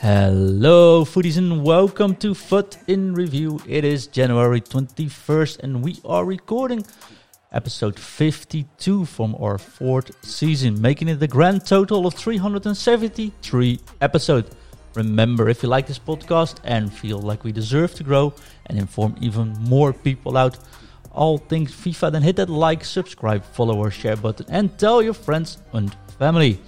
Hello, foodies, and welcome to FUT in Review. It is January 21st, and we are recording episode 52 from our fourth season, making it the grand total of 373 episodes. Remember, if you like this podcast and feel like we deserve to grow and inform even more people out all things FIFA, then hit that like, subscribe, follow, or share button and tell your friends and family.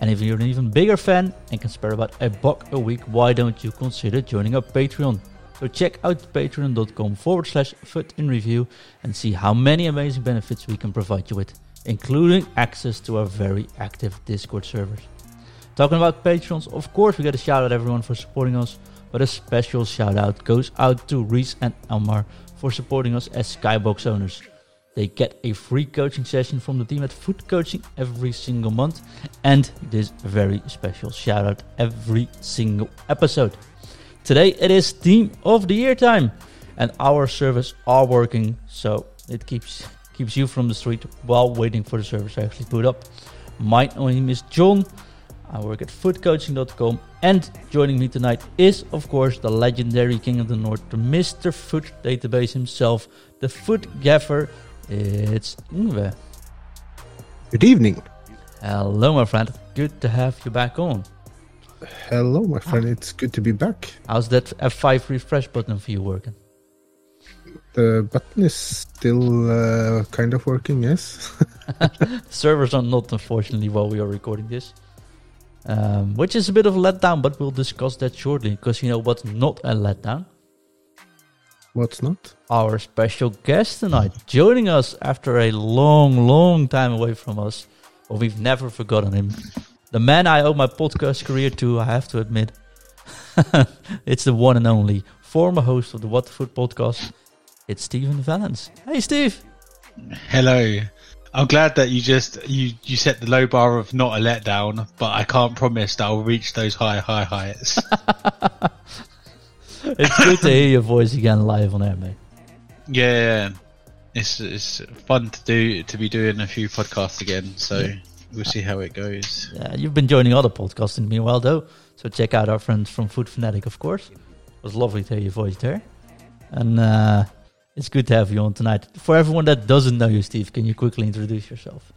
And if you're an even bigger fan and can spare about a buck a week, why don't you consider joining our Patreon? So check out patreon.com forward slash foot in review and see how many amazing benefits we can provide you with, including access to our very active Discord servers. Talking about patrons, of course, we got to shout out everyone for supporting us, but a special shout out goes out to Reese and Elmar for supporting us as Skybox owners. They get a free coaching session from the team at FUT Coaching every single month, and this very special shout out every single episode. Today it is Team of the Year time, and our servers are working, so it keeps keeps you from the street while waiting for the service to actually boot up. My name is John. I work at futcoaching.com, and joining me tonight is, of course, the legendary King of the North, the Mr. FUT database himself, the FUT Gaffer. It's Yngve. Good evening. Hello, my friend. Good to have you back on. Hello, my friend. It's good to be back. How's that F5 refresh button for you working? The button is still uh, kind of working, yes. Servers are not, unfortunately, while we are recording this. Um, which is a bit of a letdown, but we'll discuss that shortly. Because you know what's not a letdown? What's not? Our special guest tonight, joining us after a long, long time away from us. But we've never forgotten him. The man I owe my podcast career to, I have to admit. it's the one and only former host of the What the FUT podcast. It's Stephen Valens. Hey, Steve. Hello. I'm glad that you just you you set the low bar of not a letdown, but I can't promise that I'll reach those high high heights. it's good to hear your voice again live on air, mate. Yeah, it's it's fun to do to be doing a few podcasts again. So we'll see how it goes. Yeah, you've been joining other podcasts in the meanwhile, though. So check out our friends from Food Fanatic, of course. It was lovely to hear your voice there, and uh, it's good to have you on tonight. For everyone that doesn't know you, Steve, can you quickly introduce yourself?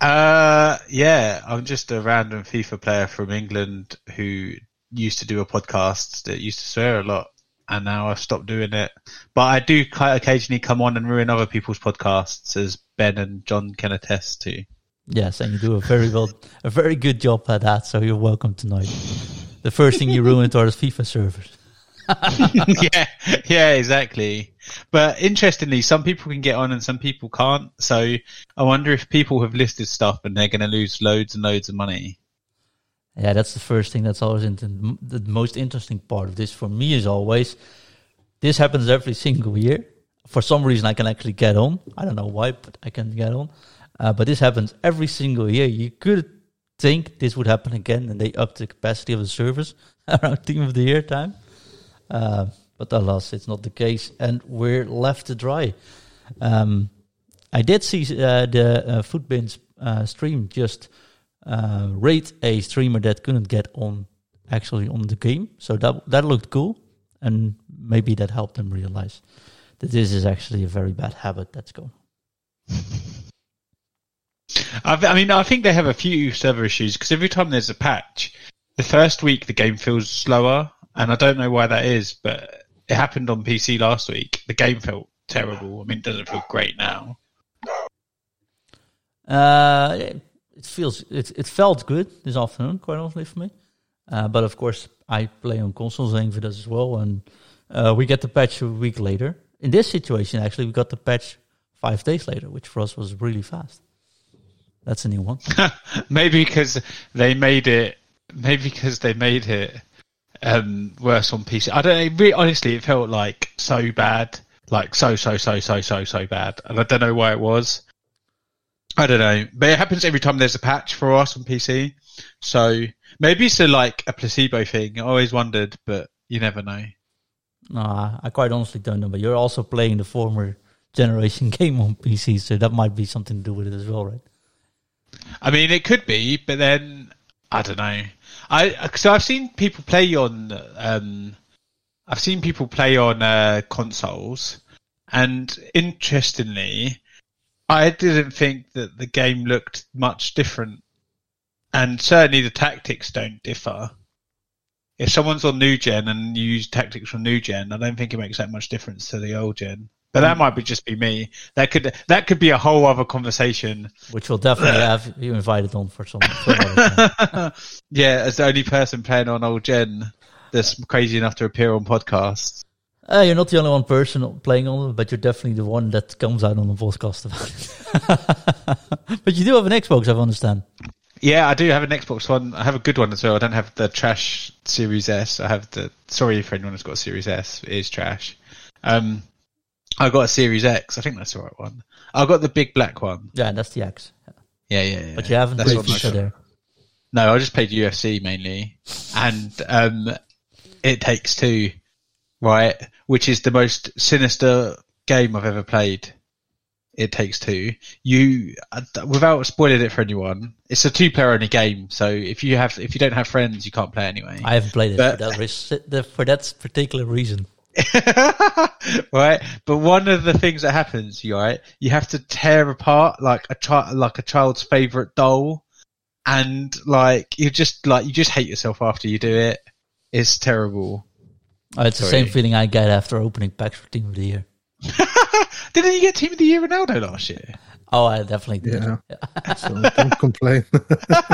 Uh, yeah, I'm just a random FIFA player from England who used to do a podcast that used to swear a lot, and now I've stopped doing it. But I do quite occasionally come on and ruin other people's podcasts, as Ben and John can attest to. Yes, and you do a very well, a very good job at that. So you're welcome tonight. The first thing you ruined are the FIFA servers. yeah, yeah, exactly. But interestingly, some people can get on and some people can't. So I wonder if people have listed stuff and they're going to lose loads and loads of money. Yeah, that's the first thing. That's always the, the most interesting part of this for me is always this happens every single year. For some reason, I can actually get on. I don't know why, but I can get on. Uh, but this happens every single year. You could think this would happen again, and they up the capacity of the servers around Team of the Year time. Uh, but alas, it's not the case, and we're left to dry. Um, I did see uh, the uh, FUTBIN's uh, stream just uh, rate a streamer that couldn't get on actually on the game, so that that looked cool, and maybe that helped them realize that this is actually a very bad habit that's going. I mean, I think they have a few server issues because every time there's a patch, the first week the game feels slower, and I don't know why that is, but it happened on PC last week. The game felt terrible. I mean, it doesn't feel great now. Uh, it, feels it it felt good this afternoon, quite honestly for me. Uh, but of course, I play on consoles, Ingrid does as well, and uh, we get the patch a week later. In this situation, actually, we got the patch five days later, which for us was really fast. That's a new one. maybe because they made it. Maybe because they made it um, worse on PC. I don't know. Really, honestly, it felt like so bad, like so so so so so so bad, and I don't know why it was. I don't know, but it happens every time there's a patch for us on PC. So maybe it's a, like a placebo thing. I always wondered, but you never know. Nah, I quite honestly don't know. But you're also playing the former generation game on PC, so that might be something to do with it as well, right? I mean, it could be, but then I don't know. I so I've seen people play on. Um, I've seen people play on uh, consoles, and interestingly, I didn't think that the game looked much different, and certainly the tactics don't differ. If someone's on new gen and you use tactics from new gen, I don't think it makes that much difference to the old gen. But that mm. might be just be me. That could that could be a whole other conversation. Which we'll definitely have you invited on for some. For yeah, as the only person playing on old gen that's crazy enough to appear on podcasts. Uh, you're not the only one person playing on it, but you're definitely the one that comes out on the podcast about it. but you do have an Xbox, I understand. Yeah, I do have an Xbox One. I have a good one as well. I don't have the trash Series S. I have the. Sorry for anyone who's got a Series S. It is trash. Um, I got a Series X. I think that's the right one. I got the big black one. Yeah, that's the X. Yeah, yeah, yeah. But you haven't That's played FIFA there. No, I just played UFC mainly, and um, it takes two, right? Which is the most sinister game I've ever played. It takes two. You, uh, without spoiling it for anyone, it's a two-player only game. So if you have, if you don't have friends, you can't play anyway. I haven't played it But- for, that for that particular reason. right? But one of the things that happens, you right, you have to tear apart like a child, like a child's favorite doll, and like you just like you just hate yourself after you do it. It's terrible. Oh, it's the same feeling I get after opening packs for Team of the Year. Didn't you get Team of the Year Ronaldo last year? Oh, I definitely did. Yeah. So don't complain.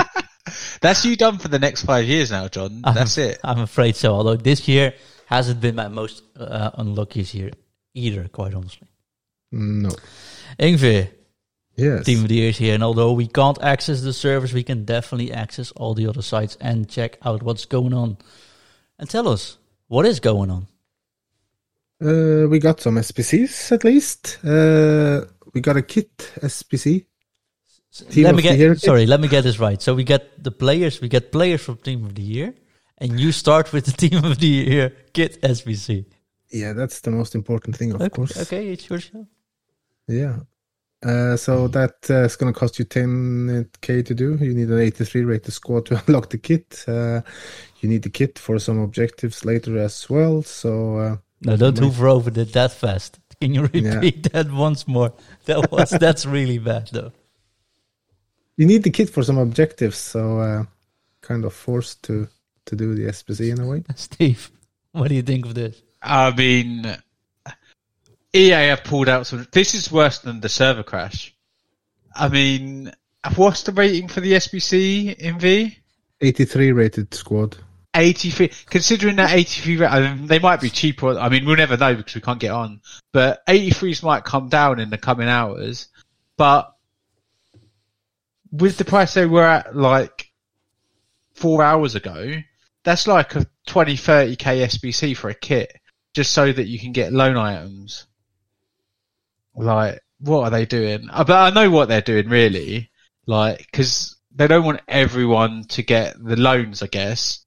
That's you done for the next five years now, John. I'm- That's it. I'm afraid so. Although this year hasn't been my most uh, unluckiest year either, quite honestly. no. Yngve, Yes. Team of the Year is here, and although we can't access the servers, we can definitely access all the other sites and check out what's going on. And tell us what is going on. Uh, we got some SBCs at least. Uh, we got a kit SBC. Team let me get sorry. Let me get this right. So we get the players. We get players from Team of the Year, and you start with the Team of the Year kit SBC. Yeah, that's the most important thing, of Okay, course. okay, it's your show. Yeah. Uh, so that uh, is going to cost you 10k to do. You need an 83 rate rated squad to unlock the kit. Uh, you need the kit for some objectives later as well. So uh, No, don't My- hoover over it that fast. Can you Yeah. repeat that once more? That was that's really bad though. you need the kit for some objectives. So uh, kind of forced to to do the SBC in a way. Steve, what do you think of this? I mean, EA have pulled out some. This is worse than the server crash. I mean, what's the rating for the SBC in V? 83 rated squad. 83 considering that 83 I mean, they might be cheaper i mean we'll never know because we can't get on but 83s might come down in the coming hours but with the price they were at like four hours ago that's like a 20 30k sbc for a kit just so that you can get loan items like what are they doing Uh, but i know what they're doing really like because they don't want everyone to get the loans i guess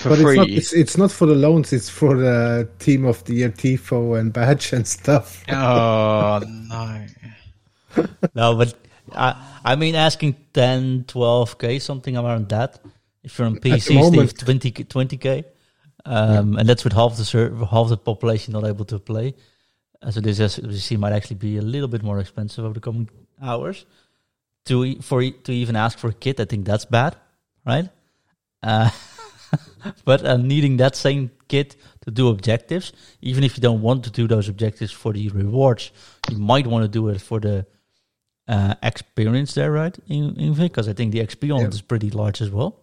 for But it's not, it's, it's not for the loans, it's for the team of the year TIFO and badge and stuff. Oh no! No, but I, I mean, asking 10, 12k, something around that. If you're on PC, moment. Steve, 20 20k, um, and that's with half the ser- half the population not able to play. So this SBC might actually be a little bit more expensive over the coming hours. To e- for e- to even ask for a kit, I think that's bad, right? Uh, but uh, needing that same kit to do objectives, even if you don't want to do those objectives for the rewards, you might want to do it for the uh, experience there, right? In, in because I think the XP on Yeah. it is pretty large as well.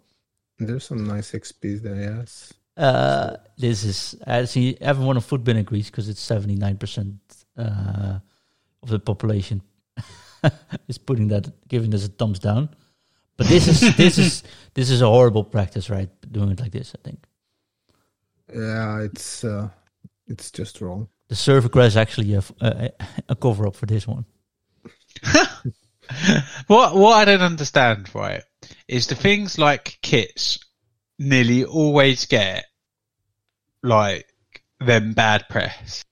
There's some nice XPs there, yes. Uh, this is I see everyone on FUTBIN agrees because it's seventy nine percent uh, of the population is putting that giving this a thumbs down. But this is this is this is a horrible practice, right? Doing it like this, I think Yeah, it's uh, it's just wrong. the server crash is actually a, a, a cover up for this one. What what I don't understand, right, is the things like kits nearly always get like them bad press,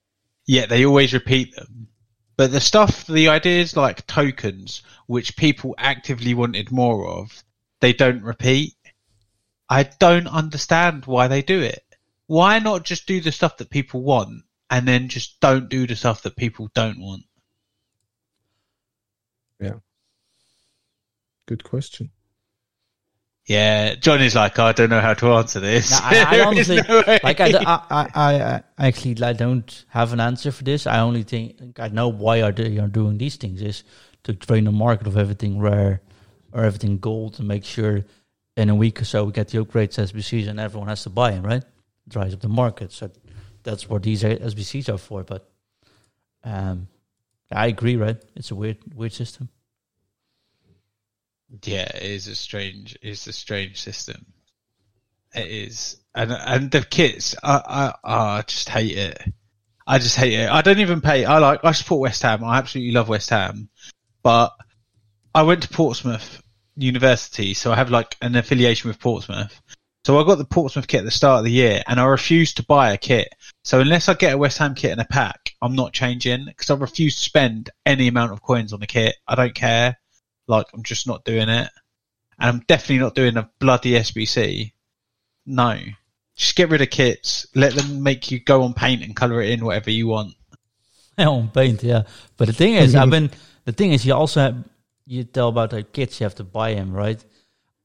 yet they always repeat them. But the stuff, the ideas like tokens, which people actively wanted more of, they don't repeat. I don't understand why they do it. Why not just do the stuff that people want and then just don't do the stuff that people don't want? Yeah. Good question. Yeah, John is like, I don't know how to answer this. No, I, I honestly no like. I, I, I, I I actually like, don't have an answer for this. I only think I know why are they are doing these things is to train the market of everything rare or everything gold and make sure in a week or so we get the upgrades SBCs and everyone has to buy them, right? Dries up the market. So that's what these SBCs are for. But um, I agree, right? It's a weird weird system. Yeah, it is a strange, it's a strange system. It is, and and the kits, I I, oh, I just hate it. I just hate it. I don't even pay. I like, I support West Ham. I absolutely love West Ham, but I went to Portsmouth University, so I have like an affiliation with Portsmouth. So I got the Portsmouth kit at the start of the year, and I refused to buy a kit. So unless I get a West Ham kit in a pack, I'm not changing because I refuse to spend any amount of coins on the kit. I don't care. Like I'm just not doing it, and I'm definitely not doing a bloody SBC. No, just get rid of kits. Let them make you go on paint and color it in whatever you want. on paint, yeah. But the thing is, I've been the thing is, you also have, you tell about the kits, you have to buy them, right?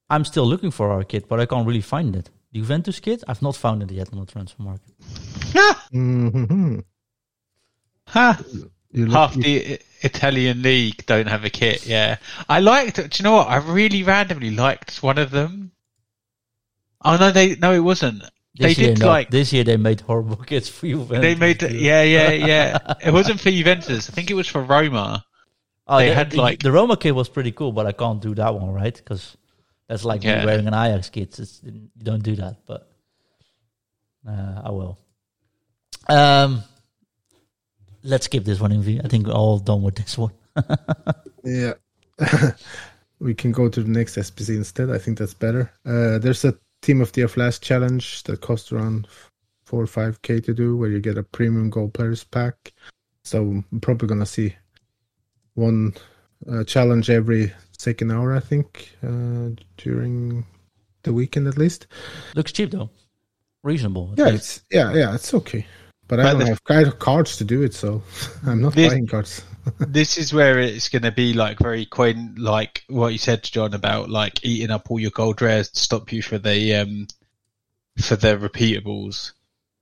I'm still looking for our kit, but I can't really find it. The Juventus kit, I've not found it yet on the transfer market. hmm Ha! You look, Half the Italian league don't have a kit. Yeah, I liked. Do you know what? I really randomly liked one of them. Oh no, they no, it wasn't. This They year, did no. like this year they made horrible kits for Juventus. they made. Yeah, yeah, yeah. it wasn't for Juventus. I think it was for Roma. Oh, they the, had, the- like- the Roma kit was pretty cool, but I can't do that one, right? Because that's like Yeah. me wearing an Ajax kit. It's, you don't do that, but uh, I will. Um, let's skip this one, Envy. I think we're all done with this one. Yeah. we can go to the next SBC instead. I think that's better. Uh, there's a Team of the Year Flash challenge that costs around four or five k to do, where you get a premium gold players pack. So I'm probably gonna see one uh, challenge every second hour. I think uh, during the weekend at least. Looks cheap though, reasonable. Yeah, least. it's yeah, yeah, it's okay. But I But don't the- have cards to do it, so I'm not This- buying cards. this is where it's going to be like very coin, like what you said, to John, about like eating up all your gold rares to stop you for the um for the repeatables,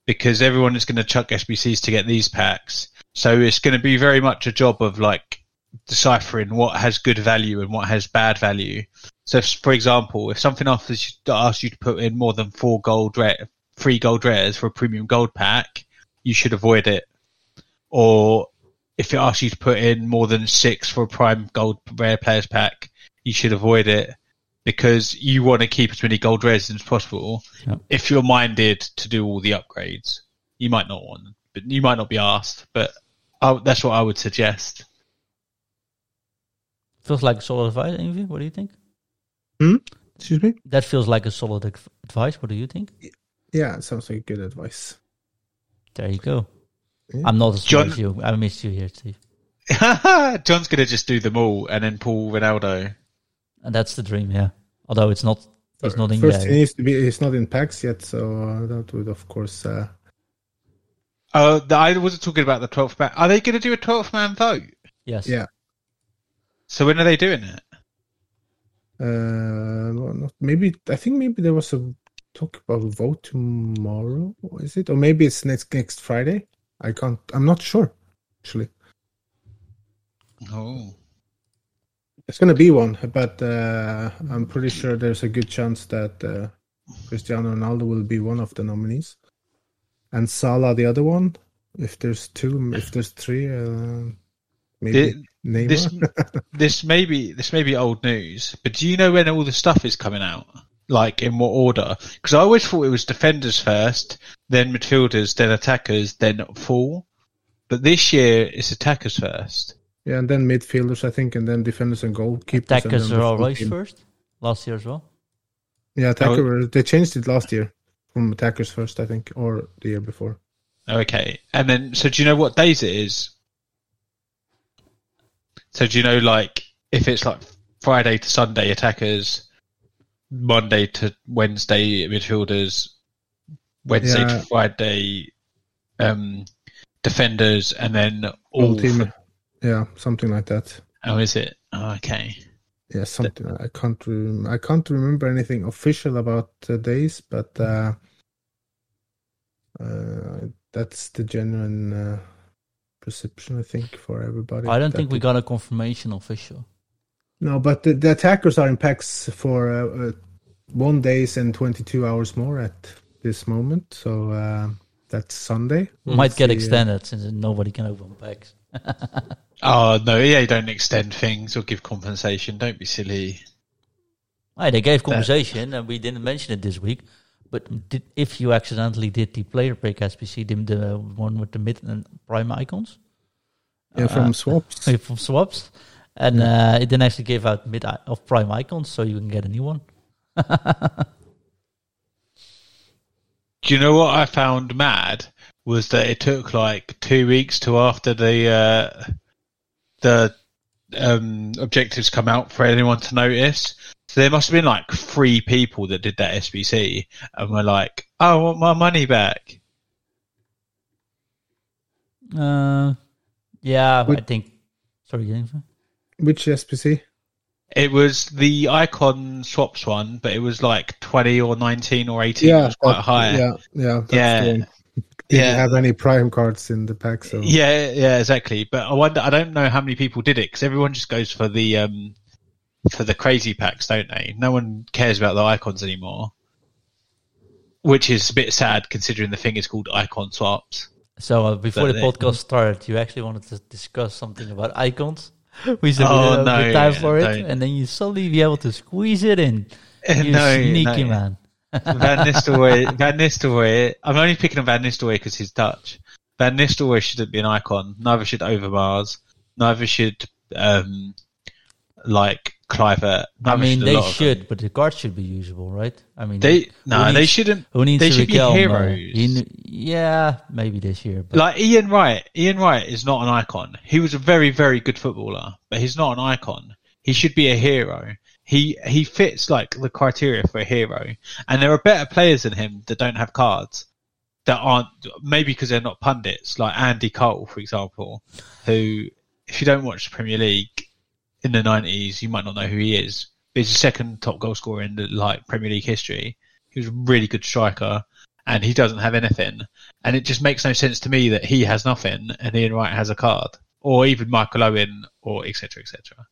because everyone is going to chuck SBCs to get these packs. So it's going to be very much a job of like deciphering what has good value and what has bad value. So, if, for example, if something offers you, asks you to put in more than four gold rare, three gold rares for a premium gold pack, you should avoid it. Or if it asks you to put in more than six for a prime gold rare players pack, you should avoid it because you want to keep as many gold rares as possible. Yep. If you're minded to do all the upgrades, you might not want, but you might not be asked. But I, that's what I would suggest. feels like solid advice, Envy. What do you think? Hmm? Excuse me. That feels like a solid advice. What do you think? Yeah, it sounds like good advice. There you go. Yeah. I'm not as John- as you. I missed you here, Steve. John's going to just do them all and then pull Ronaldo. And that's the dream, yeah. Although it's not, it's not in First, there. it needs to be. It's not in packs yet, so uh, that would, of course. Uh, Oh, the- I wasn't talking about the 12th man. Are they going to do a 12th man vote? Yes. yeah. So when are they doing it? Uh, no, not, maybe I think maybe there was a talk about vote tomorrow. Is it or maybe it's next next Friday? I can't. I'm not sure. Actually, Oh. it's gonna be one, but uh, I'm pretty sure there's a good chance that uh, Cristiano Ronaldo will be one of the nominees, and Salah the other one. If there's two, if there's three, uh, maybe Thi- Neymar. this this may be this may be old news, but do you know when all the stuff is coming out? Like in what order? Because I always thought it was defenders first, then midfielders, then attackers, then full. But this year it's attackers first. yeah, and then midfielders, I think, and then defenders and goalkeepers. and Attackers then the are full always team. first. Last year as well. Yeah, oh. attacker. They changed it last year from attackers first, I think, or the year before. Okay, and then so do you know what days it is? So do you know, like, if it's like Friday to Sunday attackers, Monday to Wednesday midfielders, Wednesday Yeah. to Friday um, defenders, and then all All team. for- Yeah, something like that. oh, is it? Oh, okay. Yeah, something. I can't. Rem- I can't remember anything official about the days, but uh, uh, that's the genuine uh, perception, I think, for everybody. I don't think we got a confirmation official. No, but the, the attackers are in packs for uh, uh, one days and twenty-two hours more at this moment. So uh, that's Sunday. We'll Might get see, uh, extended since nobody can open packs. Oh no, EA don't extend things or give compensation. Don't be silly. Aye, they gave compensation, and we didn't mention it this week. But did, if you accidentally did the player pick SBC, the, the one with the mid and prime icons yeah, from swaps. uh, from swaps, and uh, it then actually gave out mid i- of prime icons, so you can get a new one. Do you know what I found mad was that it took like two weeks to after the uh, the um, objectives come out for anyone to notice. So there must have been like three people that did that SBC and were like, "I want my money back." Uh, yeah, I think. Sorry, Jennifer. Which SBC? It was the icon swaps one, but it was like twenty or nineteen or eighteen. it was quite that- high. Yeah, yeah, that's Yeah. the one. Didn't Yeah. have any prime cards in the pack, so Yeah, yeah, exactly. But I wonder. I don't know how many people did it because everyone just goes for the um for the crazy packs, don't they? No one cares about the icons anymore, which is a bit sad considering the thing is called icon swaps. So uh, before But the they- podcast started, you actually wanted to discuss something about icons. We said Oh, we no, time for it, and then you suddenly be able to squeeze it in. You no, sneaky no. man. Van Nistelrooy. Van Nistelrooy. I'm only picking on Van Nistelrooy because he's Dutch. Van Nistelrooy shouldn't be an icon. Neither should Overmars. Neither should um like Kluivert. Uh, I mean, they lot of them. should, but the cards should be usable, right? I mean, They no, they shouldn't. Who needs they a should be heroes. He yeah, maybe this year, but Like Ian Wright. Ian Wright is not an icon. He was a very, very good footballer, but he's not an icon. He should be a hero. He he fits like the criteria for a hero, and there are better players than him that don't have cards that aren't maybe because they're not pundits, like Andy Cole, for example, who if you don't watch the Premier League in the nineties, you might not know who he is. But he's the second top goal scorer in the like Premier League history. He was a really good striker, and he doesn't have anything. And it just makes no sense to me that he has nothing and Ian Wright has a card, or even Michael Owen, or etc. etc.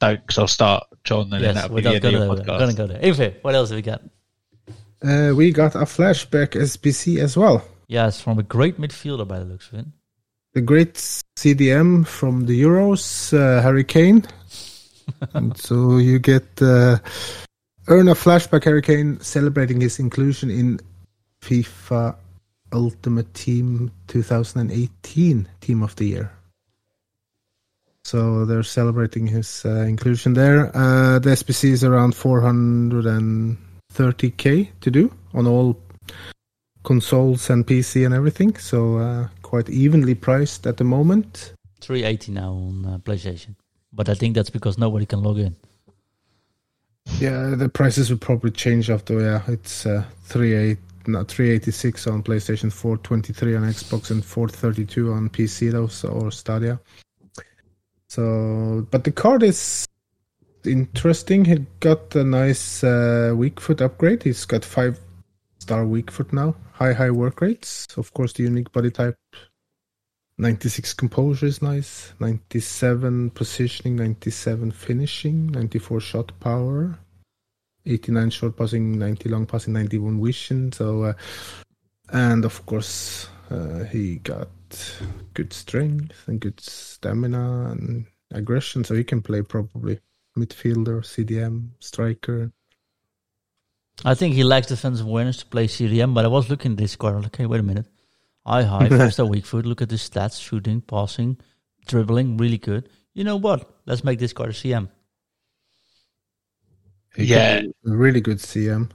Don't, because I'll start John, and then yes, that'll be we're the end of gonna, your we're gonna go there. Anyway, what else have we got? uh, we got a flashback SBC as well. Yes, from a great midfielder by the looks of it. The great CDM from the Euros, uh, Harry Kane. and so you get uh, earn a flashback Harry Kane celebrating his inclusion in FIFA Ultimate Team 2018 Team of the Year. So they're celebrating his uh, inclusion there. Uh, the SBC is around 430k to do on all consoles and PC and everything. So uh, quite evenly priced at the moment. 380 now on uh, PlayStation, but I think that's because nobody can log in. Yeah, the prices will probably change after. Yeah, it's uh, three eight, no, three eighty six on PlayStation, four twenty three on Xbox, and four thirty two on PC. Those or Stadia. So, but the card is interesting. He got a nice uh, weak foot upgrade. He's got five star weak foot now. High high work rates. Of course, the unique body type. 96 composure is nice. 97 positioning, 97 finishing, 94 shot power, 89 short passing, 90 long passing, 91 vision. So, uh, and of course, uh, he got good strength and good stamina and aggression. So he can play probably midfielder, CDM, striker. I think he lacks defensive awareness to play CDM, but I was looking at this card. Okay, wait a minute. I high, first a weak foot. Look at the stats: shooting, passing, dribbling, really good. You know what? Let's make this card a CM. He Yeah. can be a really good CM.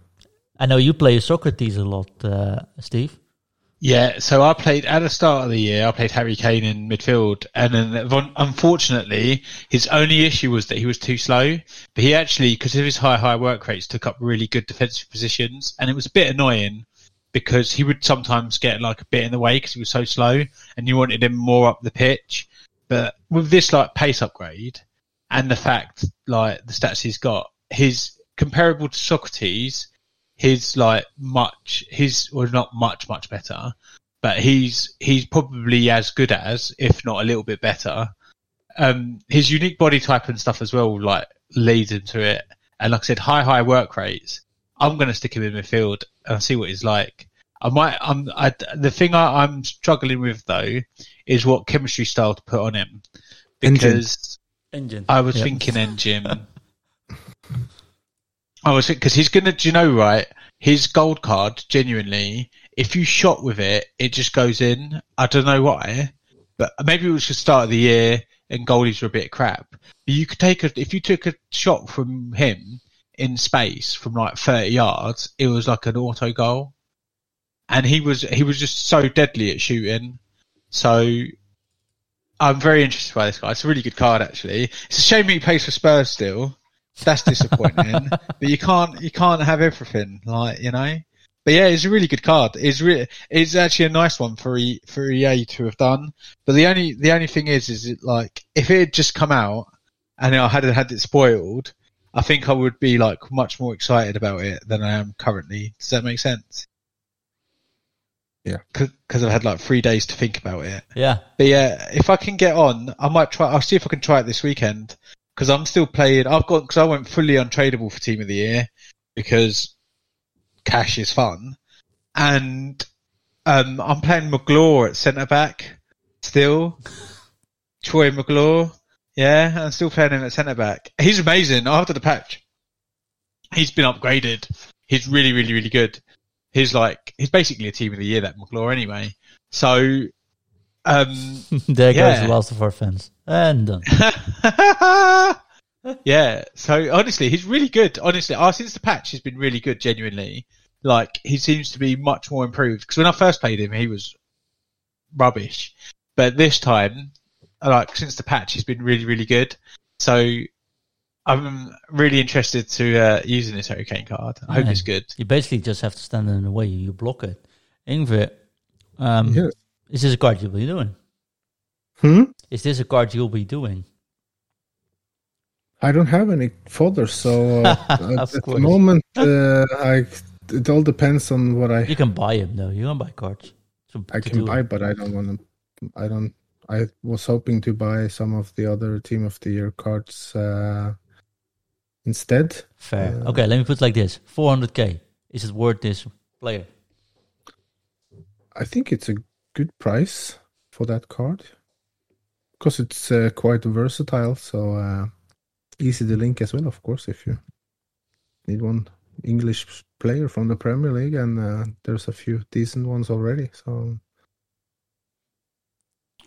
I know you play Socrates a lot, uh, Steve. Yeah, so I played at the start of the year. I played Harry Kane in midfield, and then unfortunately, his only issue was that he was too slow. But he actually, because of his high high work rates, took up really good defensive positions, and it was a bit annoying because he would sometimes get like a bit in the way because he was so slow, and you wanted him more up the pitch. But with this like pace upgrade and the fact like the stats he's got, his comparable to Sokratis his like much his well not much much better, but he's he's probably as good as, if not a little bit better. Um, his unique body type and stuff as well, like leads into it. And like I said, high high work rates. I'm going to stick him in midfield and see what he's like. I might. I'm. I, the thing I, I'm struggling with though is what chemistry style to put on him because Engine. I was Yep. thinking engine. Oh, I was because he's gonna. Do you know right? His gold card, genuinely, if you shot with it, it just goes in. I don't know why, but maybe it was just start of the year and goalies were a bit crap. But you could take a if you took a shot from him in space from like thirty yards, it was like an auto goal, and he was he was just so deadly at shooting. So I'm very interested by this guy. It's a really good card, actually. It's a shame he plays for Spurs still. That's disappointing. but you can't you can't have everything, like you know. But yeah, it's a really good card. It's really it's actually a nice one for e, for EA to have done. But the only the only thing is, is it like if it had just come out and I had had it spoiled, I think I would be like much more excited about it than I am currently. Does that make sense? Yeah. Because I've had like three days to think about it. Yeah. But yeah, if I can get on, I might try. I'll see if I can try it this weekend because I'm still playing. I've got because I went fully untradeable for Team of the Year because cash is fun, and um, I'm playing McGlaw at centre back still. Troy McGlaw, yeah, I'm still playing him at centre back. He's amazing after the patch. He's been upgraded. He's really, really, really good. He's like he's basically a Team of the Year that McGlaw anyway. So. Um, there Yeah. goes the last of our fans. And done. yeah. So honestly, he's really good. Honestly, uh, since the patch, he's been really good. Genuinely, like he seems to be much more improved. Because when I first played him, he was rubbish. But this time, like since the patch, he's been really, really good. So I'm really interested to uh, using this Harry Kane card. I hope it's good. You basically just have to stand in the way. You block it. Ingrid, um, Yeah. is this a card you'll be doing? Hmm? Is this a card you'll be doing? I don't have any fodder, so uh, at, at the moment, uh, I it all depends on what I You can buy them though. You can buy cards. To, I to can buy, it. but I don't want to. I don't. I was hoping to buy some of the other Team of the Year cards uh, instead. Fair. Uh, okay, let me put it like this: 400k. Is it worth this player? I think it's a good price for that card because it's uh, quite versatile. So uh, easy to link as well, of course, if you need one English player from the Premier League, and uh, there's a few decent ones already. So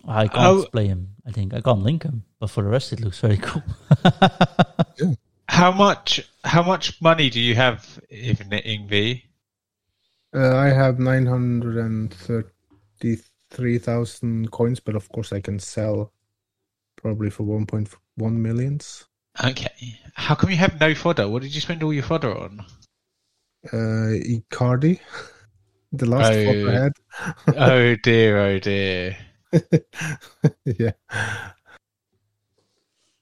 I can't How- play him. I think I can't link him, but for the rest, it looks very cool. How much? How much money do you have in Ingv? uh, I have nine hundred and thirty-three thousand coins, but of course I can sell probably for one point one millions. Okay. How come you have no fodder? What did you spend all your fodder on? Uh, Icardi, the last Oh. photo I had. oh dear, oh dear. yeah.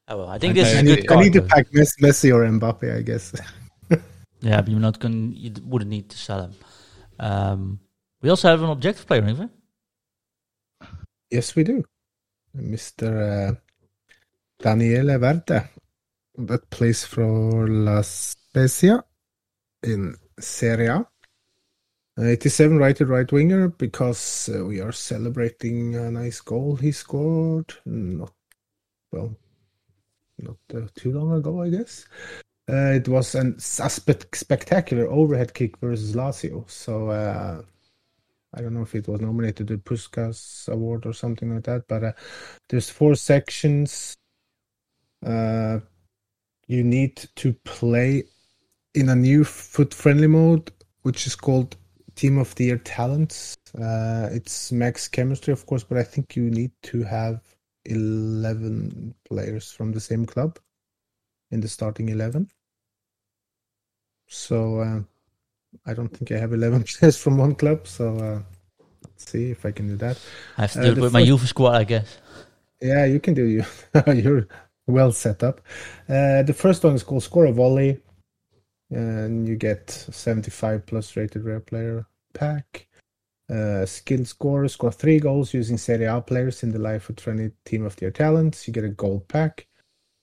Oh, well, I think Okay. this is I a need, good I need to pack Messi, Messi or Mbappe, I guess. Yeah, but you're not going. You wouldn't need to sell him. Um, we also have an objective player, Ingrid. Yes, we do. Mr. Uh, Daniele Verde, that plays for La Spezia in Serie A. Uh, 87 righted right winger because uh, we are celebrating a nice goal he scored. Not well, not uh, too long ago, I guess. Uh, it was an, a spe- spectacular overhead kick versus Lazio. So uh, I don't know if it was nominated the Puskas Award or something like that, but uh, there's four sections. Uh, you need to play in a new foot friendly mode, which is called Team of the Year Talents Uh, it's max chemistry, of course, but I think you need to have 11 players from the same club in the starting 11. So uh, I don't think I have 11 players from one club. So uh, let's see if I can do that. I have to do it with my youth squad, I guess. Yeah, you can do you. You're well set up. Uh, the first one is called Score a Volley, and you get 75 plus rated rare player pack. Uh, skill score, score three goals using Serie A players in the Life of 20 Team of their talents. You get a gold pack.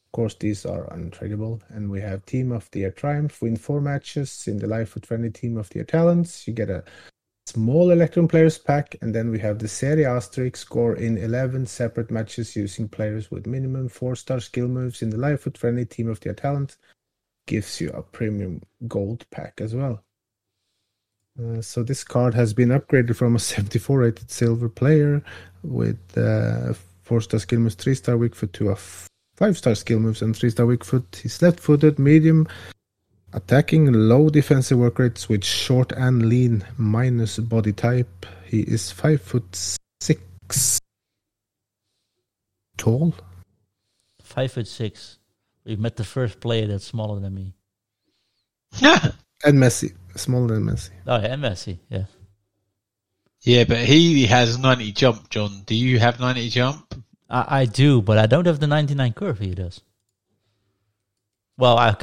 Of course, these are untradeable. And we have Team of the Year Triumph, win four matches in the Life of 20 Team of the Year talents. You get a small Electrum Players pack, and then we have the Serie A streak score in 11 separate matches using players with minimum 4-star skill moves in the Life of Friendly Team of their talent. Gives you a premium gold pack as well. Uh, so this card has been upgraded from a 74 rated silver player with uh, 4-star skill moves, 3-star weak foot to a 5-star skill moves and 3-star weak foot. He's left-footed, medium, Attacking low defensive work rates with short and lean minus body type. He is five foot six tall. Five foot six. We've met the first player that's smaller than me. Yeah. And Messi. Smaller than Messi. Oh yeah, and Messi. Yeah. yeah, but he has 90 jump, John. Do you have 90 jump? I, I do, but I don't have the 99 curve he does. Well, I,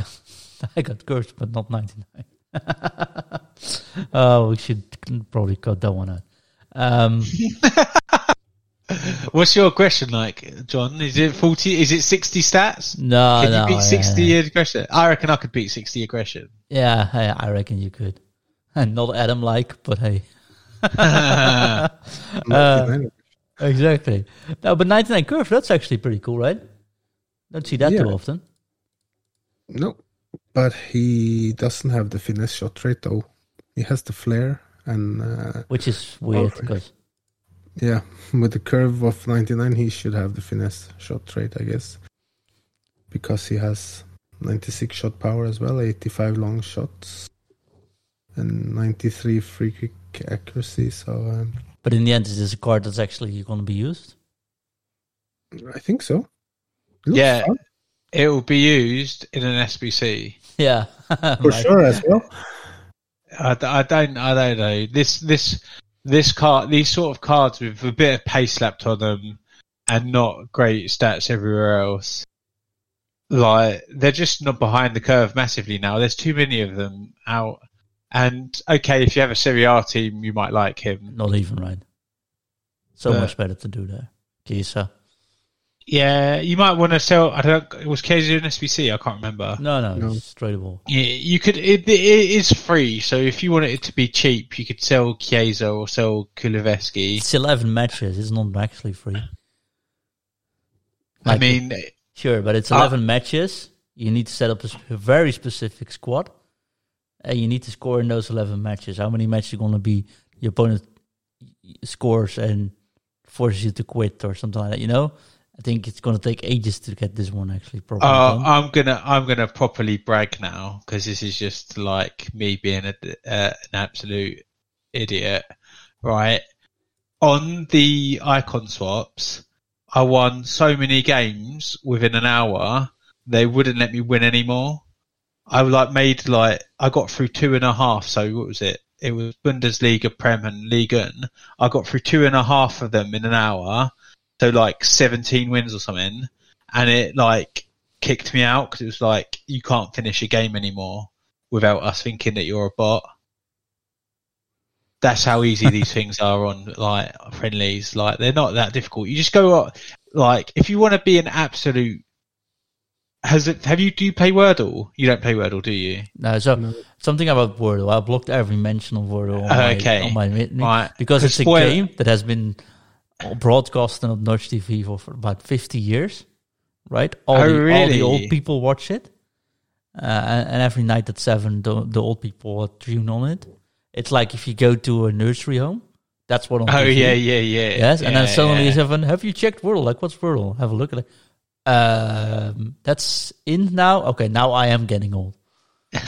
I got curves, but not 99. oh, we should probably cut that one out. Um, What's your aggression like, John? Is it 40? Is it 60 stats? no, Can no, you beat 60 yeah. aggression? I reckon I could beat 60 aggression. Yeah, I, I reckon you could. And not Adam like, but hey. Uh, Exactly. No, but 99 curve, that's actually pretty cool, right? Don't see that Yeah. too often. no, but he doesn't have the finesse shot rate though. He has the flare and uh, Which is weird because yeah, with the curve of 99, he should have the finesse shot rate, I guess, because he has 96 shot power as well, 85 long shots, and 93 free kick accuracy. So um, But in the end, is this a card that's actually going to be used? I think so. Yeah. fun, it will be used in an SBC. Yeah, for Right. sure as well. I, d- I don't I don't know this this this card these sort of cards with a bit of pace slapped on them and not great stats everywhere else. Like they're just not behind the curve massively now. There's too many of them out. And okay, if you have a Serie A team, you might like him. Not even right. So Yeah. much better to do there. Kisa. Yeah, you might want to sell. I don't. It was KZ an SBC. I can't remember. No, no, No. it's straight ball. Yeah, you could. It, it is free, so if you wanted it to be cheap, you could sell Chiesa or sell Kulusevski. It's 11 matches. It's not actually free. I mean, Sure, but it's Uh, 11 matches. You need to set up a very specific squad. And you need to score in those 11 matches. How many matches are going to be your opponent scores and forces you to quit or something like that, you know? I think it's going to take ages to get this one actually properly Uh. I'm gonna I'm gonna properly brag now because this is just like me being a, uh, an absolute idiot, right? On the icon swaps, I won so many games within an hour they wouldn't let me win anymore. I like made like I got through two and a half. So what was it? It was Bundesliga, Prem, and Liga. I got through two and a half of them in an hour. So like 17 wins or something and it like kicked me out because it was like you can't finish a game anymore without us thinking that you're a bot. That's how easy these things are on like friendlies. Like they're not that difficult. You just go up- like if you want to be an absolute. Has it? Have you? Do you play Wordle? You don't play Wordle, do you? No, so No. something about Wordle. I blocked every mention of Wordle on my, on my Right. because it's a game that has been broadcasted on Dutch TV for, for about 50 years, right? All, Oh, the, all the old people watch it. Uh, and, and every night at 7, the, the old people tune on it. It's like if you go to a nursery home, that's what on Oh TV. yeah, yeah, yeah. Yes, and then Yeah, suddenly yeah. you have, have you checked Wordle? Like, what's Wordle? Have a look at it. Um, that's in now. Okay, now I am getting old.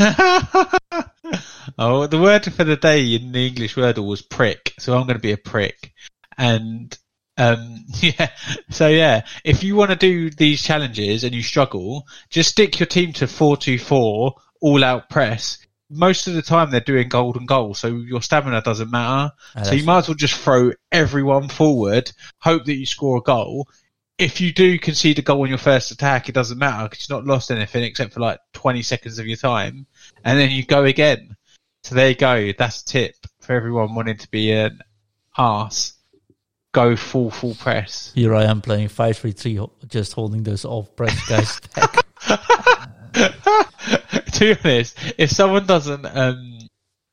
Oh, the word for the day in the English Wordle was prick, so I'm going to be a prick. And um, yeah, so yeah, if you want to do these challenges and you struggle, just stick your team to four two four all out press. Most of the time they're doing golden goal, so your stamina doesn't matter. Ah, so you might as well just throw everyone forward, hope that you score a goal. If you do concede a goal on your first attack, it doesn't matter because you've not lost anything except for like 20 seconds of your time, and then you go again. So there you go. That's a tip for everyone wanting to be an arse. Go full full press. Here I am playing five three three, just holding those off press guys back. to be honest, if someone doesn't, um,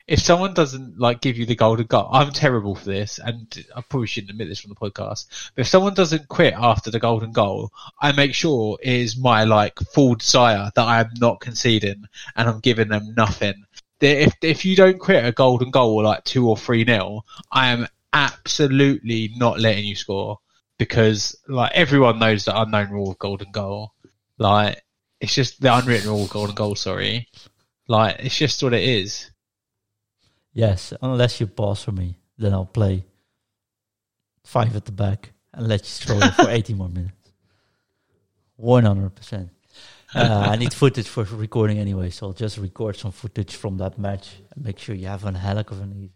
if someone doesn't like give you the golden goal, I'm terrible for this, and I probably shouldn't admit this from the podcast. But if someone doesn't quit after the golden goal, I make sure it is my like full desire that I am not conceding, and I'm giving them nothing. If if you don't quit a golden goal like two or three nil, I am absolutely not letting you score because like everyone knows the unknown rule of golden goal. Like it's just the unwritten rule of golden goal. Sorry, like it's just what it is. yes, unless you pause for me, then I'll play five at the back and let you it for 80 more minutes. 100%. Uh, I need footage for recording anyway, so I'll just record some footage from that match and make sure you have a heck of an evening.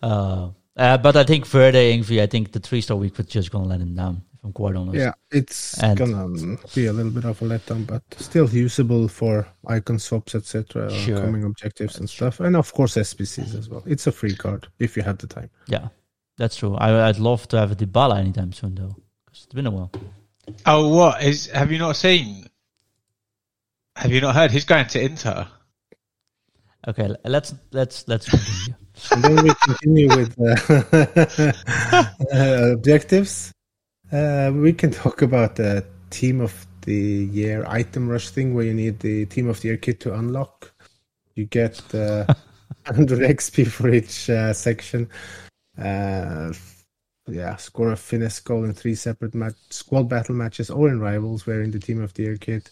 Uh, uh, but I think Verde Yngve, I think the three star week was just going to let him down, if I'm quite honest. Yeah, it's gonna be a little bit of a letdown, but still usable for icon swaps, etc., Sure. coming objectives and stuff, and of course SBCs as well. It's a free card if you have the time. Yeah, that's true. I, I'd love to have a Dybala anytime soon, though, because it's been a while. Oh, what is? Have you not seen? Have you not heard? He's going to Inter. Okay, let's let's let's continue. And then we continue with uh, uh, objectives. Uh, we can talk about the team of the year item rush thing, where you need the team of the year kit to unlock. You get uh, 100 XP for each uh, section. Uh, yeah, score a finesse goal in three separate match, squad battle matches or in rivals wearing the team of the year kit,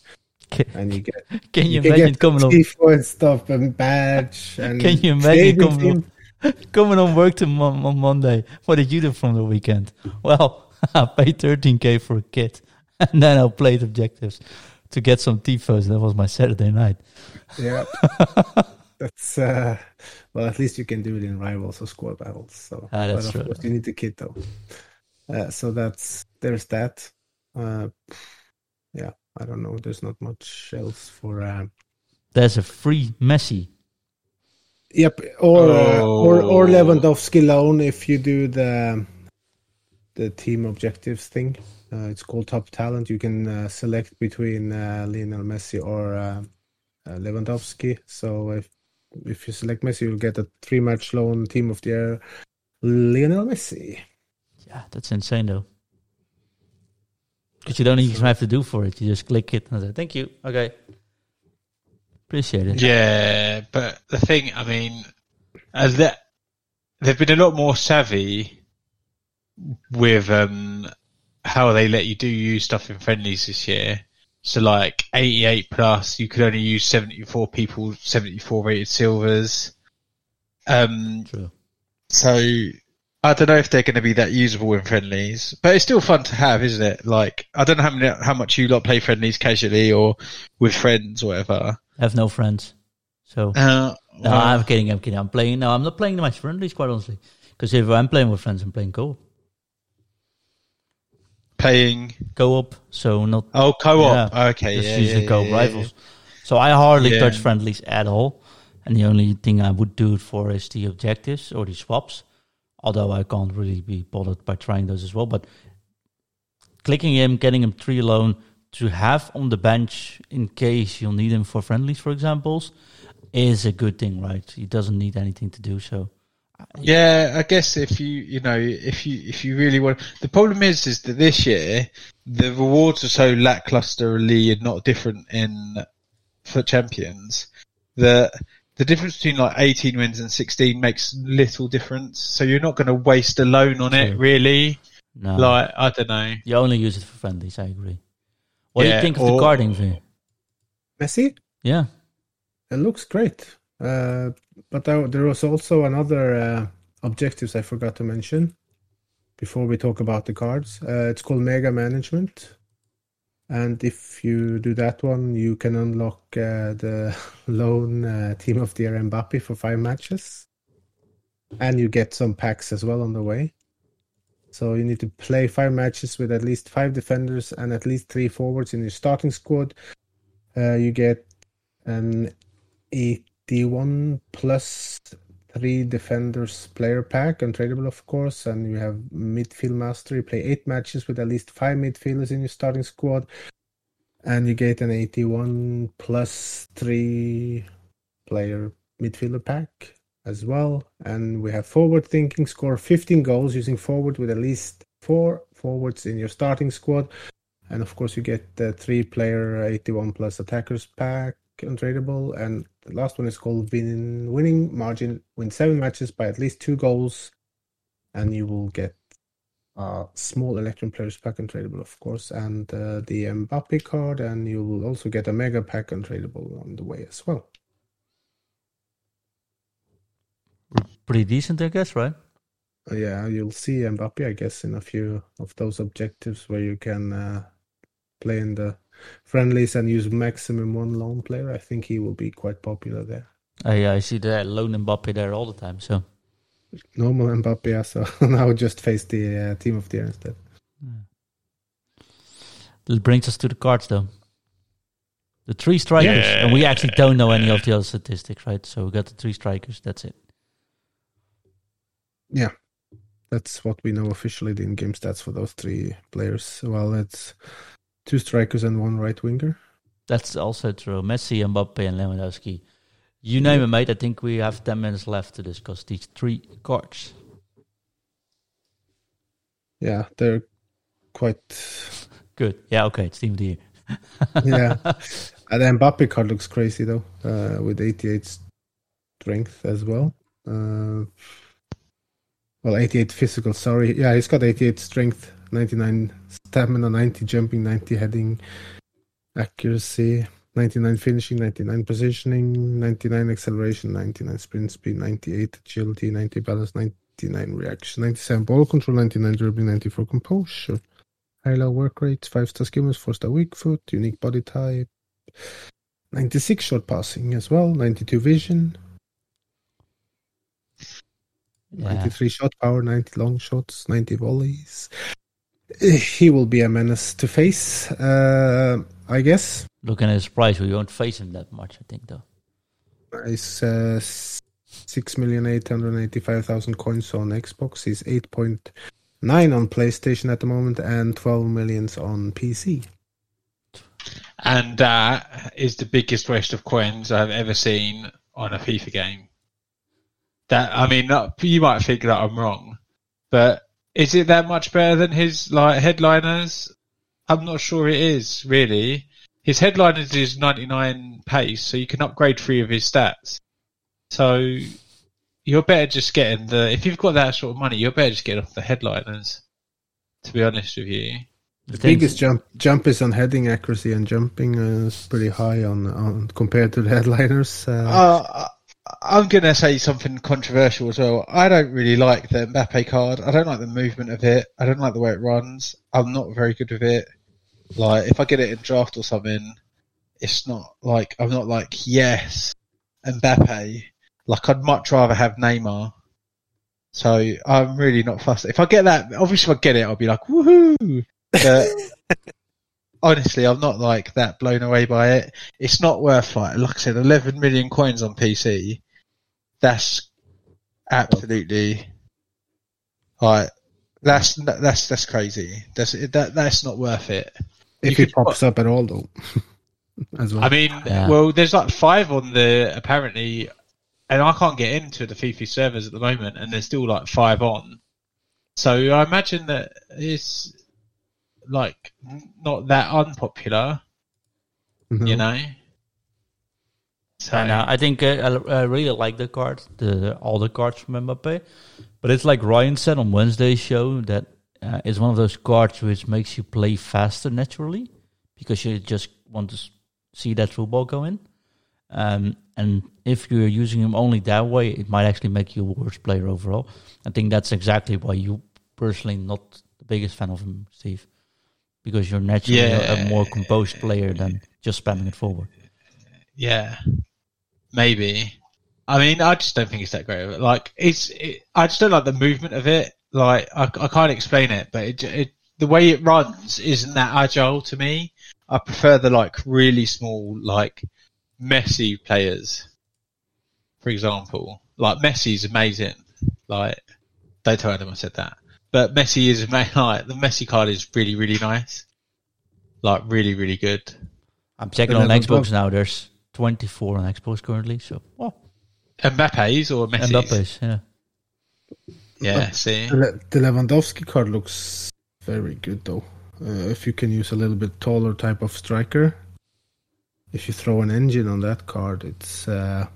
Can, and you get can you can imagine get coming on tifo and stuff and badge and Can you imagine stadium coming on, work to mon- on Monday? What did you do from the weekend? Well, I paid 13k for a kit, and then I played objectives to get some tifos. That was my Saturday night. Yeah. That's uh well at least you can do it in rivals or squad battles. So Ah, that's but of true. course you need the kit though. Uh, so that's there's that. Uh yeah, I don't know. There's not much else for uh There's a free Messi. Yep, or uh, or or Oh. Lewandowski loan if you do the the team objectives thing. Uh, it's called Top Talent. You can uh, select between uh, Lionel Messi or uh, uh, Lewandowski. So if if you select Messi, you'll get a three match loan team of the year. Lionel Messi. Yeah, that's insane though. Because you don't even have to do for it. You just click it and say, thank you. Okay. Appreciate it. Yeah, but the thing, I mean, as that they've been a lot more savvy with um how they let you do use stuff in friendlies this year. So like 88 plus, you could only use 74 people, 74 rated silvers. Um, True. so I don't know if they're going to be that usable in friendlies, but it's still fun to have, isn't it? Like I don't know how many, how much you lot play friendlies casually or with friends or whatever. I have no friends. So. Uh, No, I'm kidding. I'm kidding. I'm playing. No, I'm not playing my friendlies quite honestly. Because if I'm playing with friends, I'm playing co-op. playing Co-op. So not Oh, co-op. Yeah, okay, just yeah, using yeah, co-op yeah, rivals. So I hardly touch friendlies at all. And the only thing I would do it for is the objectives or the swaps. Although I can't really be bothered by trying those as well. But clicking him, getting him three alone to have on the bench in case you'll need him for friendlies, for examples, is a good thing, right? He doesn't need anything to do so. Yeah, I guess if you you know if you if you really want, the problem is is that this year the rewards are so lacklusterly and not different in for champions that the difference between like 18 wins and 16 makes little difference. So you're not going to waste a loan on it, really. No, Like I don't know. you only use it for friendlies. I agree. What do you think of the or- carding thing? Messi? Yeah, It looks great. Uh, but there, there was also another uh, objectives I forgot to mention before we talk about the cards. Uh, it's called Mega Management. And if you do that one, you can unlock uh, the lone uh, team of the year Mbappe for five matches. And you get some packs as well on the way. So you need to play five matches with at least five defenders and at least three forwards in your starting squad. Uh, you get an 81 plus three defenders player pack, untradeable of course, and you have midfield master. You play eight matches with at least five midfielders in your starting squad, and you get an 81 plus three player midfielder pack as well. And we have forward thinking, score 15 goals using forward with at least four forwards in your starting squad. And of course, you get the three player 81 plus attackers pack untradeable. And the last one is called win, winning margin. Win seven matches by at least two goals, and you will get a small Electrum Players pack untradeable, of course, and uh, the Mbappe card, and you will also get a mega pack untradeable on the way as well. Pretty decent, I guess, right? Uh, yeah, you'll see Mbappe, I guess, in a few of those objectives where you can uh, play in the friendlies and use maximum one lone player, I think he will be quite popular there. Uh, yeah, I see the lone Mbappe there all the time. So normal Mbappe, yeah. So now we just face the uh, team of the year instead. That brings us to the cards, though. The three strikers, yeah. and we actually don't know any of the other statistics, right? So we got the three strikers. That's it. Yeah, that's what we know officially. The in-game stats for those three players. Well, it's two strikers and one right winger. That's also true. Messi, and Mbappe, and Lewandowski. You name it, mate. I think we have 10 minutes left to discuss these three cards. Yeah, they're quite good. Yeah, okay. It's team of the year. yeah. And the Mbappe card looks crazy, though, uh, with 88 strength as well. Uh, well, 88 physical, sorry. Yeah, he's got 88 strength 99 stamina, 90 jumping, 90 heading accuracy, 99 finishing, 99 positioning, 99 acceleration, 99 sprint speed, 98 agility, 90 balance, 99 reaction, 97 ball control, 99 dribbling, 94 composure, high low work rate, 5 star skimmers, 4 star weak foot, unique body type, 96 short passing as well, 92 vision, yeah. 93 shot power, 90 long shots, 90 volleys, he will be a menace to face, uh, I guess. Looking at his price, we won't face him that much, I think, though. He's uh, 6,885,000 coins on Xbox. He's 8.9 on PlayStation at the moment and 12 millions on PC. And uh is the biggest waste of coins I've ever seen on a FIFA game. That I mean, you might think that I'm wrong, but is it that much better than his like headliners? I'm not sure it is really. His headliners is 99 pace, so you can upgrade three of his stats. So you're better just getting the. If you've got that sort of money, you're better just getting off the headliners. To be honest with you. The biggest jump jump is on heading accuracy and jumping is pretty high on, on compared to the headliners. Uh, uh, I'm going to say something controversial as well. I don't really like the Mbappe card. I don't like the movement of it. I don't like the way it runs. I'm not very good with it. Like, if I get it in draft or something, it's not like, I'm not like, yes, Mbappe. Like, I'd much rather have Neymar. So I'm really not fussed. If I get that, obviously if I get it, I'll be like, woohoo! But honestly, I'm not like that blown away by it. It's not worth like, like I said, 11 million coins on PC. That's absolutely like that's that's that's crazy. That's that that's not worth it. If you it pops up at all, though. As well. I mean, yeah. well, there's like five on the apparently, and I can't get into the FIFA servers at the moment, and there's still like five on. So I imagine that it's like not that unpopular. Mm-hmm. You know. So I, I think uh, I, I, really like the card, the all the cards from Mbappe, but it's like Ryan said on Wednesday's show that uh, it's one of those cards which makes you play faster naturally because you just want to see that football go in, Um, and if you're using him only that way, it might actually make you a worse player overall. I think that's exactly why you personally not the biggest fan of him, Steve, because you're naturally a- a more composed player than just spamming it forward. Yeah, maybe. I mean, I just don't think it's that great. Like, it's. It, I just don't like the movement of it. Like, I, I can't explain it, but it, it the way it runs isn't that agile to me. I prefer the like really small, like messy players. For example, like Messi's amazing. Like, don't tell Adam I said that. But Messi is ama- like the Messi card is really really nice. Like really really good. I'm checking on Xbox now. There's 24 on Xbox currently. So, well, Mbappe's or Messi's? Mbappe's, yeah. Yeah, see. The the Lewandowski card looks very good though. Uh, if you can use a little bit taller type of striker, if you throw an engine on that card, it's uh,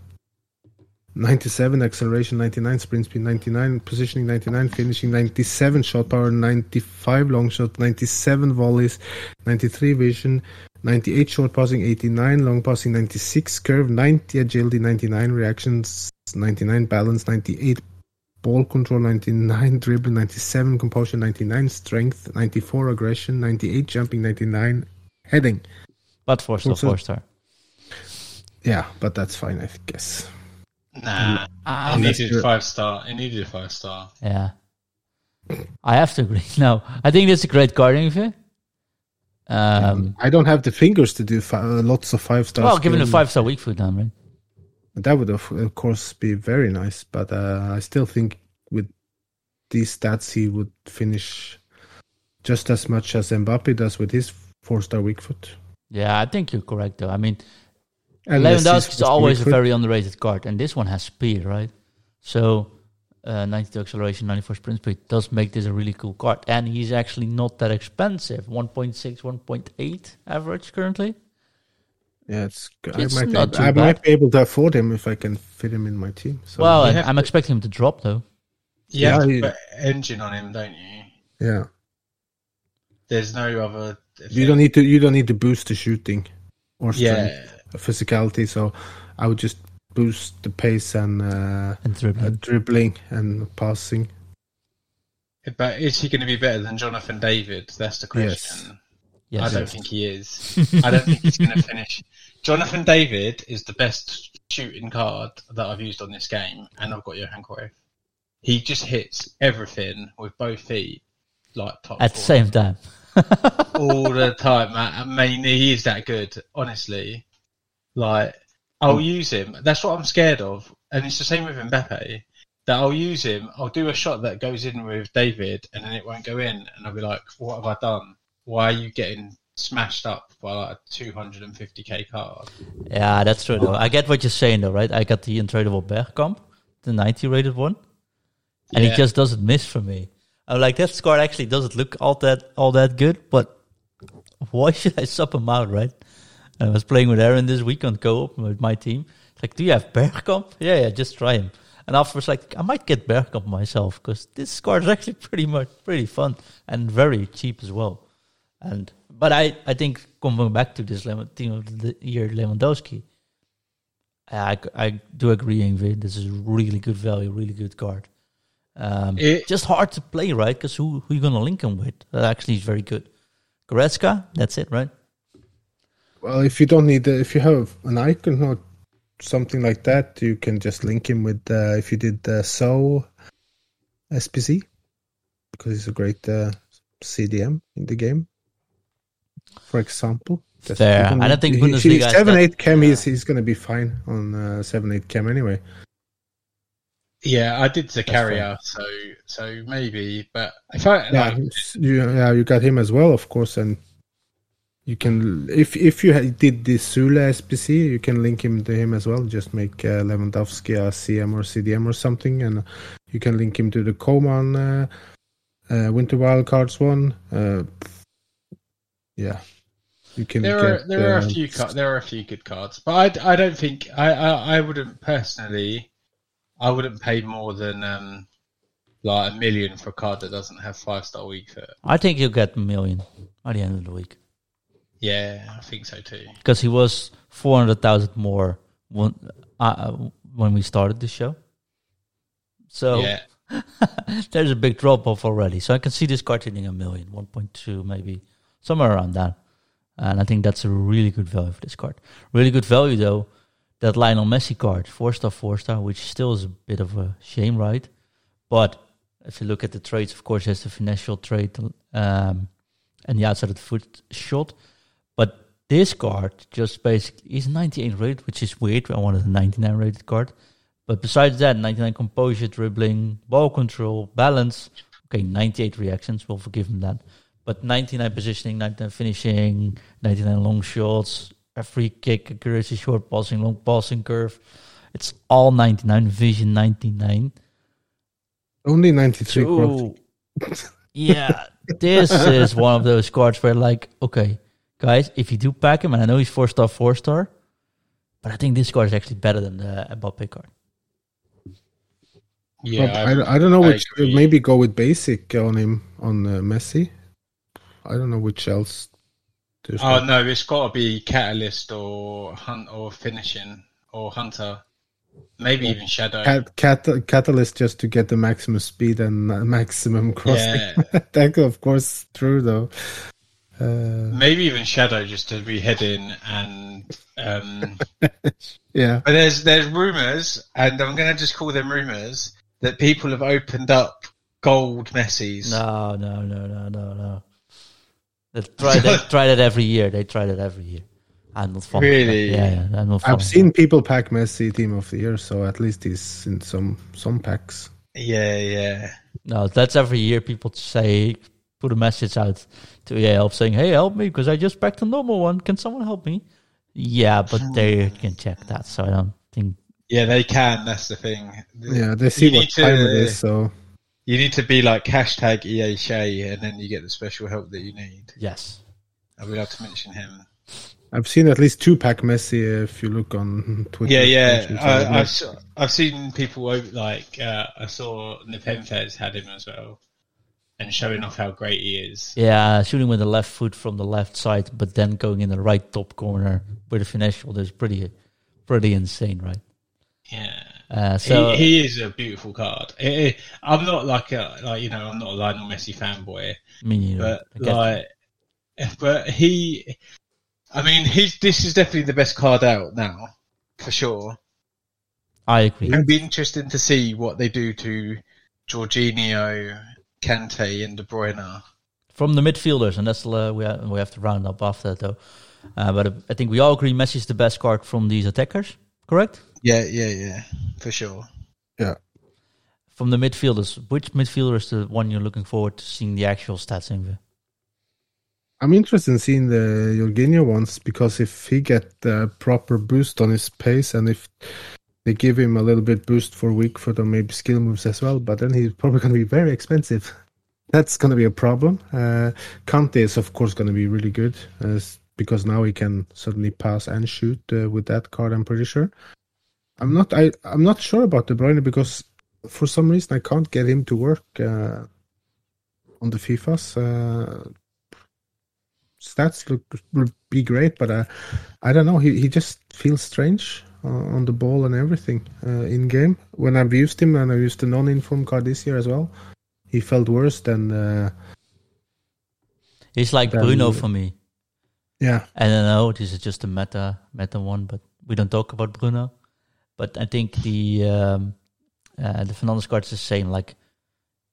97 acceleration, 99 sprint speed, 99 positioning, 99 finishing, 97 shot power, 95 long shot, 97 volleys, 93 vision, 98 short passing, 89 long passing, 96 curve, 90 agility, 99 reactions, 99 balance, 98 ball control 99 dribbling 97 composure 99 strength 94 aggression 98 jumping 99 heading But four star, four star. yeah but that's fine i guess Nah, Ah, it needed you're- five star. It needed a five star. Yeah. I have to agree. No, I think that's a great carding event. Um, i don't have the fingers to do fi- uh, lots of five stars well, given a five star weak foot down, right? that would of, of course be very nice but uh, i still think with these stats he would finish just as much as mbappe does with his four star weak foot Yeah, I think you're correct, though. I mean, Unless Lewandowski is always a very underrated card, and this one has speed, right? So, uh, 92 acceleration, 94 sprint speed does make this a really cool card, and he's actually not that expensive 1.6, 1.8 average currently. yeah it's, It's I, might, not too I bad. might be able to afford him if i can fit him in my team so well, you I'm to- expecting him to drop, though. You have Yeah, to put engine on him, don't you? yeah There's no other. You don't need to. You don't need to boost the shooting or strength, Yeah, physicality. So I would just boost the pace and uh, And dribbling. uh, dribbling and passing. but is he going to be better than Jonathan David? That's the question. yes. I don't think he is. I don't think he's going to finish. Jonathan David is the best shooting card that I've used on this game, and I've got Johan Cruyff. He just hits everything with both feet, like top At the same time. all the time. Man. I mean, he is that good, honestly. Like, I'll oh. use him. That's what I'm scared of. And it's the same with Mbappe. That I'll use him. I'll do a shot that goes in with David, and then it won't go in, and I'll be like, "What have I done? Why are you getting smashed up by like a 250k card?" Yeah, that's true, though. I get what you're saying, though, right? I got the Untradeable Bergkamp, the 90 rated one, and Yeah. he just doesn't miss for me. I'm like, that score actually doesn't look all that all that good, but why should I sub him out, right? I was playing with Aaron this week on co-op with my team. It's like, do you have Bergkamp? Yeah, yeah, just try him. And afterwards, like, I might get Bergkamp myself because this card is actually pretty much pretty fun and very cheap as well. And but I, I think coming back to this team of the year Lewandowski, I, I do agree, Ingrid. This is really good value, really good card. Um, It- just hard to play, right? Because who who you gonna link him with? That actually is very good. Goretzka, that's it, right? Well, if you don't need, the, if you have an icon or something like that, you can just link him with. Uh, if you did uh, so SBC, because he's a great uh, CDM in the game. For example, Just Fair. I don't think Bundesliga he's has seven eight chem. yeah. He's he's going to be fine on uh, seven eight chem anyway. Yeah, I did the That's carrier, so so maybe. But if I Yeah, like, you, yeah, you got him as well, of course, and you can if if you had- did the Süle SBC, you can link him to him as well. Just make uh, Lewandowski a CM or CDM or something, and you can link him to the Coman uh, uh, Winter Wildcards one. Uh, yeah, you can. there are get, there are a uh, few car- there are a few good cards, but I, I don't think I, I I wouldn't personally I wouldn't pay more than um like a million for a card that doesn't have five star week. I think you'll get a million at the end of the week Yeah, I think so too. because he was four hundred thousand more when, uh, when we started the show. So Yeah. there's a big drop off already. So I can see this card hitting a million, 1.2 maybe, somewhere around that. And I think that's a really good value for this card. Really good value though, that Lionel Messi card, four star, four star, which still is a bit of a shame, right? But if you look at the trades, of course, there's the financial trade um, and the outside of the foot shot. But this card just basically is 98 rated, which is weird. I wanted a 99 rated card. But besides that, 99 composure, dribbling, ball control, balance. Okay, 98 reactions. We'll forgive him that. But 99 positioning, 99 finishing, 99 long shots, a free kick, accuracy, short passing, long passing curve. It's all 99. Vision 99. Only 93. So, yeah, this is one of those cards where, like, okay, guys, if you do pack him, and I know he's four star, four star, but I think this card is actually better than the Mbappe card. Yeah. But I, I don't know which. Maybe go with basic on him on uh, Messi. I don't know which else. There's Oh not- no, it's got to be catalyst or hunt or finishing or hunter, maybe even shadow. Cat, cat, catalyst just to get the maximum speed and maximum crossing. Yeah. that of course true though. Uh, Maybe even shadow just to be heading and um yeah, but there's there's rumors and I'm gonna just call them rumors that people have opened up gold Messi's. No, no, no, no, no, no. They try, they try that every year. They try that every year. I'm not fond Really? Yeah, yeah, I'm not fond I've seen people pack Messi team of the year, so at least he's in some some packs. Yeah, yeah. that. No, that's every year. People say, put a message out to EA help saying, hey, help me because I just packed a normal one. Can someone help me? Yeah, but they can check that. So I don't think. Yeah, they can, that's the thing. Yeah, they see You what need to- time it is, so You need to be like hashtag EA Shay and then you get the special help that you need. Yes. I would have to mention him. I've seen at least two pack Messi if you look on Twitter. Yeah, yeah. pages, I, so I've s- I've seen people like uh, I saw Nepenthez had him as well, and showing off how great he is. Yeah, shooting with the left foot from the left side, but then going in the right top corner with a finesse shot is pretty, pretty insane, right? Yeah, Uh, so he, he is a beautiful card. Eh, I'm not like a like you know I'm not a Lionel Messi fanboy, me neither. but like, but he, I mean, he's this is definitely the best card out now for sure. I agree. It'd be interesting to see what they do to Jorginho, Kante, and De Bruyne. are. From the midfielders, and that's uh, we have, we have to round up after that though. Uh, but I think we all agree Messi is the best card from these attackers, correct? Yeah, yeah, yeah, for sure. Yeah. From the midfielders, which midfielder is the one you're looking forward to seeing the actual stats in? I'm interested in seeing the Jorginho ones because if he get the proper boost on his pace and if they give him a little bit boost for weak foot or maybe skill moves as well, but then he's probably going to be very expensive. That's going to be a problem. Uh, Kante is of course going to be really good because now he can suddenly pass and shoot uh, with that card. I'm pretty sure. I'm not. I I'm not sure about De Bruyne because for some reason I can't get him to work uh, on the FIFA's. Uh, stats look would be great, but uh, I don't know. He he just feels strange on the ball and everything uh, in game. When I've used him and I used the non-inform card this year as well, he felt worse than uh, He's like Then- Bruno for me. yeah. I don't know. This is just a meta meta one, but we don't talk about Bruno. But I think the um, uh, the Fernandes card is the same. Like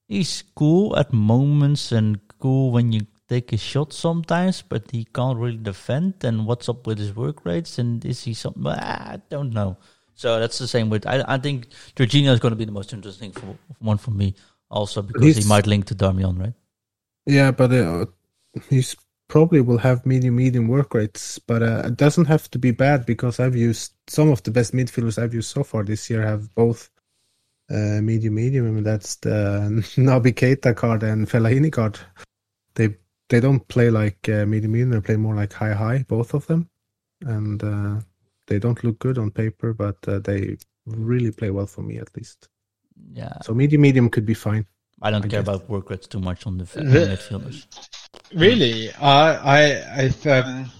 he's cool at moments and cool when you take a shot sometimes, but he can't really defend. And what's up with his work rates? And is he something? I don't know. So that's the same with. I I think Jorginho is going to be the most interesting for, one for me, also because he might link to Darmian, right? Yeah, but uh, he's probably will have medium medium work rates, but uh, it doesn't have to be bad because I've used some of the best midfielders I've used so far this year have both uh, medium medium. I mean that's the Naby Keita card and Fellaini card. They they don't play like uh, medium medium; they play more like high high, both of them, and uh, they don't look good on paper, but uh, they really play well for me at least. Yeah, So medium medium could be fine. I don't I care guess. about work rates too much on the, on The- the midfielders. Really, I, I, I've, um,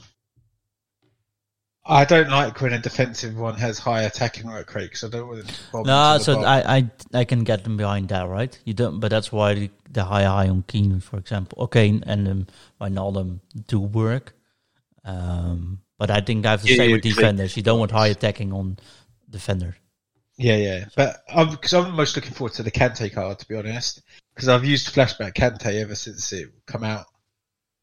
I don't like when a defensive one has high attacking work rate because I don't want it to bomb No, into so bomb. I, I I can get them behind that, right? You don't, but that's why the, the high high on Keane, for example. Okay, and um, Wijnaldum do work, um, but I think I have the Yeah, same with defenders. You don't want high attacking on defenders. Yeah, yeah, but I'm because I'm most looking forward to the Kante card to be honest, because I've used flashback Kante ever since it come out.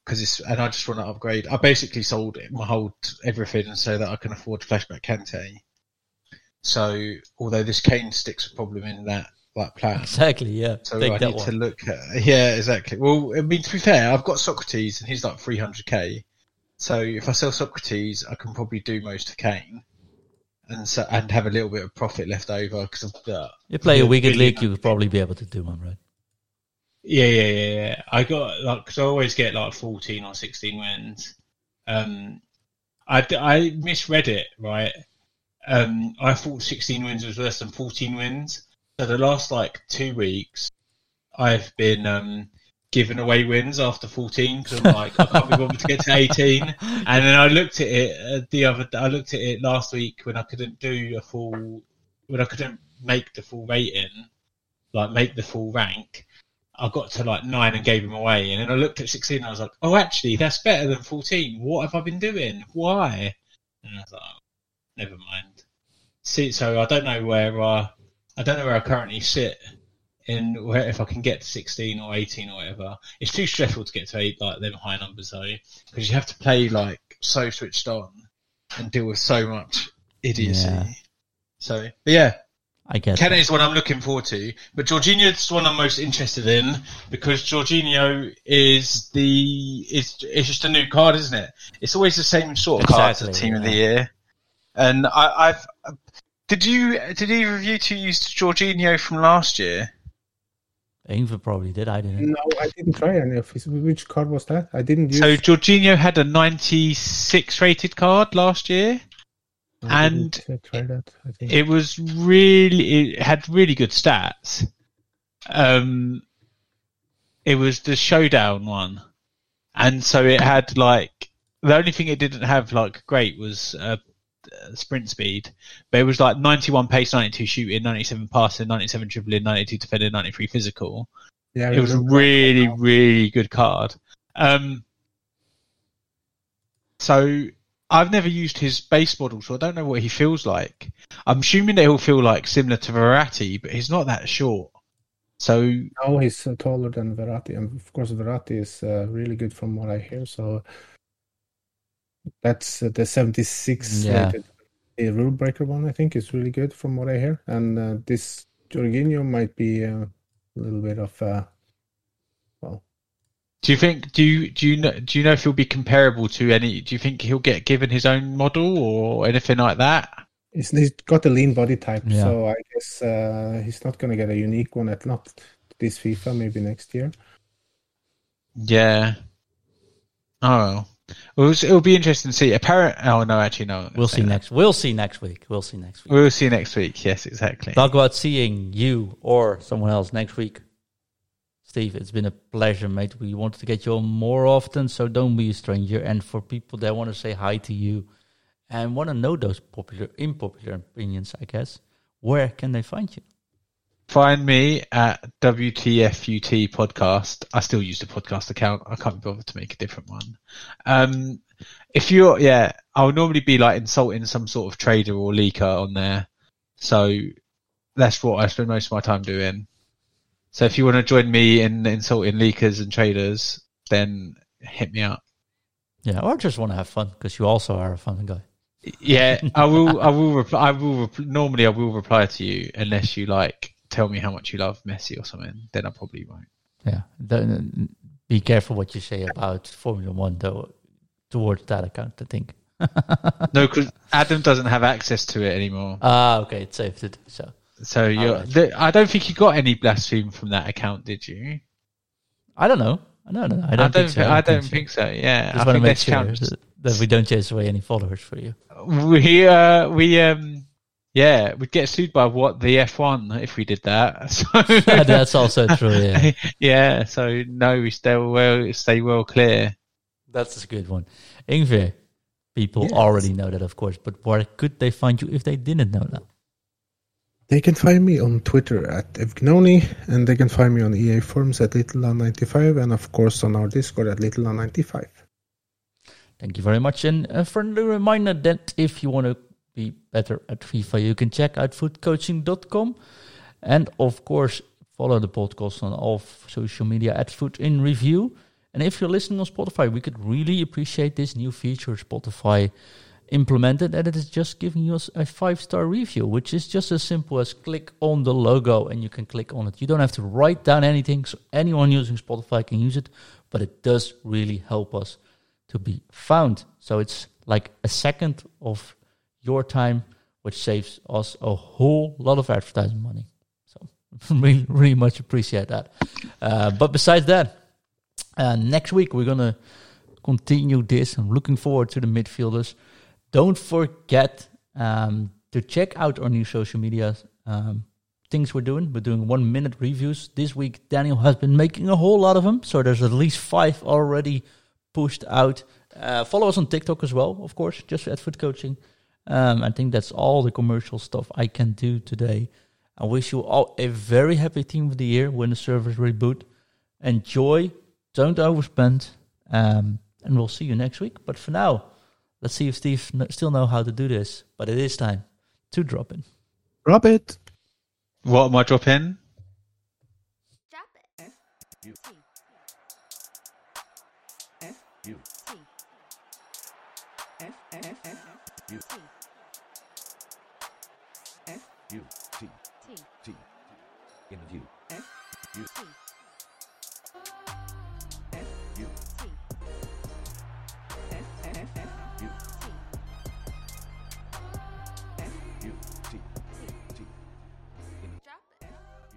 Because it's and I just want to upgrade. I basically sold my whole everything so that I can afford flashback Kante. So although this cane sticks a problem in that that plan, Exactly. Yeah. so Take I that need one. to look at yeah exactly. Well, I mean to be fair, I've got Socrates and he's like 300k. So if I sell Socrates, I can probably do most of Kane. And so, and have a little bit of profit left over because of the you play a weekend league, you would probably be able to do one, right? Yeah, yeah, yeah, yeah. I got like because I always get like fourteen or sixteen wins. Um, I I misread it right. Um, I thought sixteen wins was worse than fourteen wins. So the last like two weeks, I've been um giving away wins after fourteen because I'm like I can't be bothered to get to eighteen. And then I looked at it uh, the other. I looked at it last week when I couldn't do a full when I couldn't make the full rating, like make the full rank. I got to like nine and gave him away, and then I looked at sixteen and I was like, "Oh, actually, that's better than fourteen. What have I been doing? Why?" And I was like, oh, "Never mind." See, so I don't know where uh, I don't know where I currently sit in where if I can get to sixteen or eighteen or whatever. It's too stressful to get to eight like them high numbers though, because you have to play like so switched on and deal with so much idiocy. Yeah. So but yeah, I guess. Kane is what I'm looking forward to, but Jorginho is the one I'm most interested in because Jorginho is the is it's just a new card, isn't it? It's always the same sort of card as the Exactly, team of the year. And I, I've did you did either of you two use Jorginho from last year? Yngve probably did. I didn't. No, I didn't try any of his. Which card was that? I didn't use. So Jorginho had a 96 rated card last year. I and didn't, that. I think. It was really it had really good stats. Um, it was the showdown one, and so it had like the only thing it didn't have like great was uh, uh, sprint speed, but it was like 91 pace, 92 shooting, 97 passing, 97 dribbling, 92 defending, 93 physical. yeah, I It was a really, really good card. Um, so I've never used his base model, so I don't know what he feels like. I'm assuming that he'll feel like similar to Verratti, but he's not that short. So No, he's uh, taller than Verratti, and of course Verratti is uh, really good from what I hear. So that's uh, the 76 Yeah. rated the rule breaker one. I think is really good from what I hear, and uh, this Jorginho might be uh, a little bit of uh, well, do you think do you do you know do you know if he'll be comparable to any? Do you think he'll get given his own model or anything like that? he's, he's got a lean body type, Yeah. so I guess uh, he's not going to get a unique one at not this FIFA, maybe next year. Yeah. Oh well. Well, it'll be interesting to see. Apparent. Oh no, actually no. We'll see next. We'll see next week. We'll see next week. We'll see next week. Yes, exactly. Talk about seeing you or someone else next week. Steve, it's been a pleasure, mate. We wanted to get you on more often, so don't be a stranger. And for people that want to say hi to you and want to know those popular, unpopular opinions, I guess, where can they find you? Find me at WTFUT podcast. I still use the podcast account. I can't be bothered to make a different one. Um, if you're, yeah, I'll normally be like insulting some sort of trader or leaker on there. So that's what I spend most of my time doing. So if you want to join me in insulting leakers and traders, then hit me up. Yeah, or just want to have fun because you also are a fun guy. Yeah, I will. I will reply. I will. Normally, I will reply to you unless you like tell me how much you love Messi or something. Then I probably won't. Yeah, Don't- be careful what you say about Formula One, though, towards that account. I think. No, because Adam doesn't have access to it anymore. Ah, okay, it's safe to do so. So you're. Alright. The, I don't think you got any blaspheme from that account, did you? I don't know. No, no, no, I don't, think so. I don't so. think so. Yeah, Just I want to make sure counts. that, that we don't chase away any followers for you. We uh we um yeah we'd get sued by what the F1 if we did that. So That's also true. Yeah, yeah. So no, we stay well stay well clear. that's a good one. Yngve, People Yes. already know that, of course, but where could they find you if they didn't know that? They can find me on Twitter at Evgnoni, and they can find me on EA forums at LittleLan95, and of course on our Discord at LittleLan95. Thank you very much. And a friendly reminder that if you want to be better at FIFA, you can check out futcoaching.com. And of course, follow the podcast on all social media at FUT in Review. And if you're listening on Spotify, we could really appreciate this new feature Spotify implemented. And it is just giving us a five star review, which is just as simple as click on the logo and you can click on it. You don't have to write down anything, so anyone using Spotify can use it, but it does really help us to be found. So it's like a second of your time, which saves us a whole lot of advertising money. So really, really much appreciate that. Uh, but besides that, uh, next week we're gonna continue this. I'm looking forward to the midfielders. Don't forget um, to check out our new social media um, things we're doing. We're doing one minute reviews this week. Daniel has been making a whole lot of them, so there's at least five already pushed out. Uh, follow us on TikTok as well, of course, just at FUT Coaching. Um, I think that's all the commercial stuff I can do today. I wish you all a very happy team of the year when the servers reboot. Enjoy, don't overspend, um, and we'll see you next week. But for now, let's see if Steve kn- still know how to do this. But it is time to drop in. Drop it! What am I dropping?